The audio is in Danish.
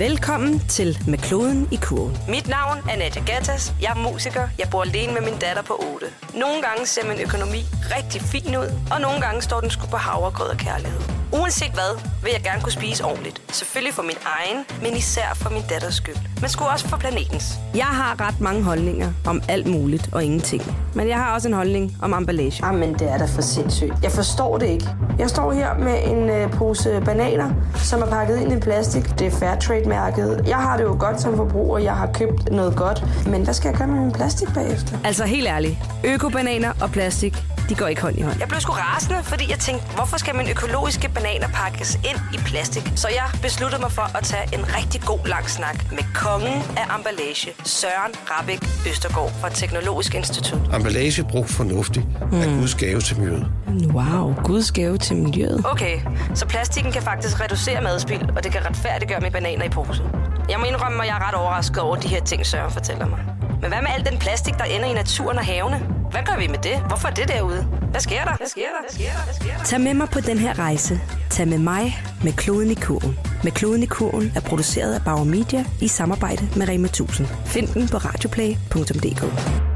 Velkommen til Med kloden i kurven. Mit navn er Nadia Gattas. Jeg er musiker. Jeg bor alene med min datter på 8. Nogle gange ser min økonomi rigtig fin ud, og nogle gange står den sgu på havregrød og kærlighed. Uanset hvad, vil jeg gerne kunne spise ordentligt. Selvfølgelig for min egen, men især for min datters skyld. Men sgu også for planetens. Jeg har ret mange holdninger om alt muligt og ingenting. Men jeg har også en holdning om emballage. Jamen, det er da for sindssygt. Jeg forstår det ikke. Jeg står her med en øh, pose bananer, som er pakket ind i plastik. Det er Fairtrade-mærket. Jeg har det jo godt som forbruger. Jeg har købt noget godt. Men hvad skal jeg gøre med min plastik bagefter? Altså helt ærligt. Økobananer og plastik, de går ikke hånd i hånd. Jeg blev sgu rasende, fordi jeg tænkte, hvorfor skal min økologiske bananer pakkes ind i plastik? Så jeg besluttede mig for at tage en rigtig god lang snak med kongen af emballage, Søren Rabik Østergaard fra Teknologisk Institut. Emballage brugt fornuftigt er Guds gave til miljøet. Wow, Guds gave til miljøet. Okay, så plastikken kan faktisk reducere madspild, og det kan retfærdiggøre med bananer i pose. Jeg må indrømme, at jeg er ret overrasket over de her ting, Søren fortæller mig. Men hvad med al den plastik, der ender i naturen og havene? Hvad gør vi med det? Hvorfor er det derude? Hvad sker der? Hvad sker der? Hvad sker der? Hvad sker der? Tag med mig på den her rejse. Tag med mig med kloden i kurven. Med kloden i kurven er produceret af Bauer Media i samarbejde med Rema 1000. Find den på radioplay.dk.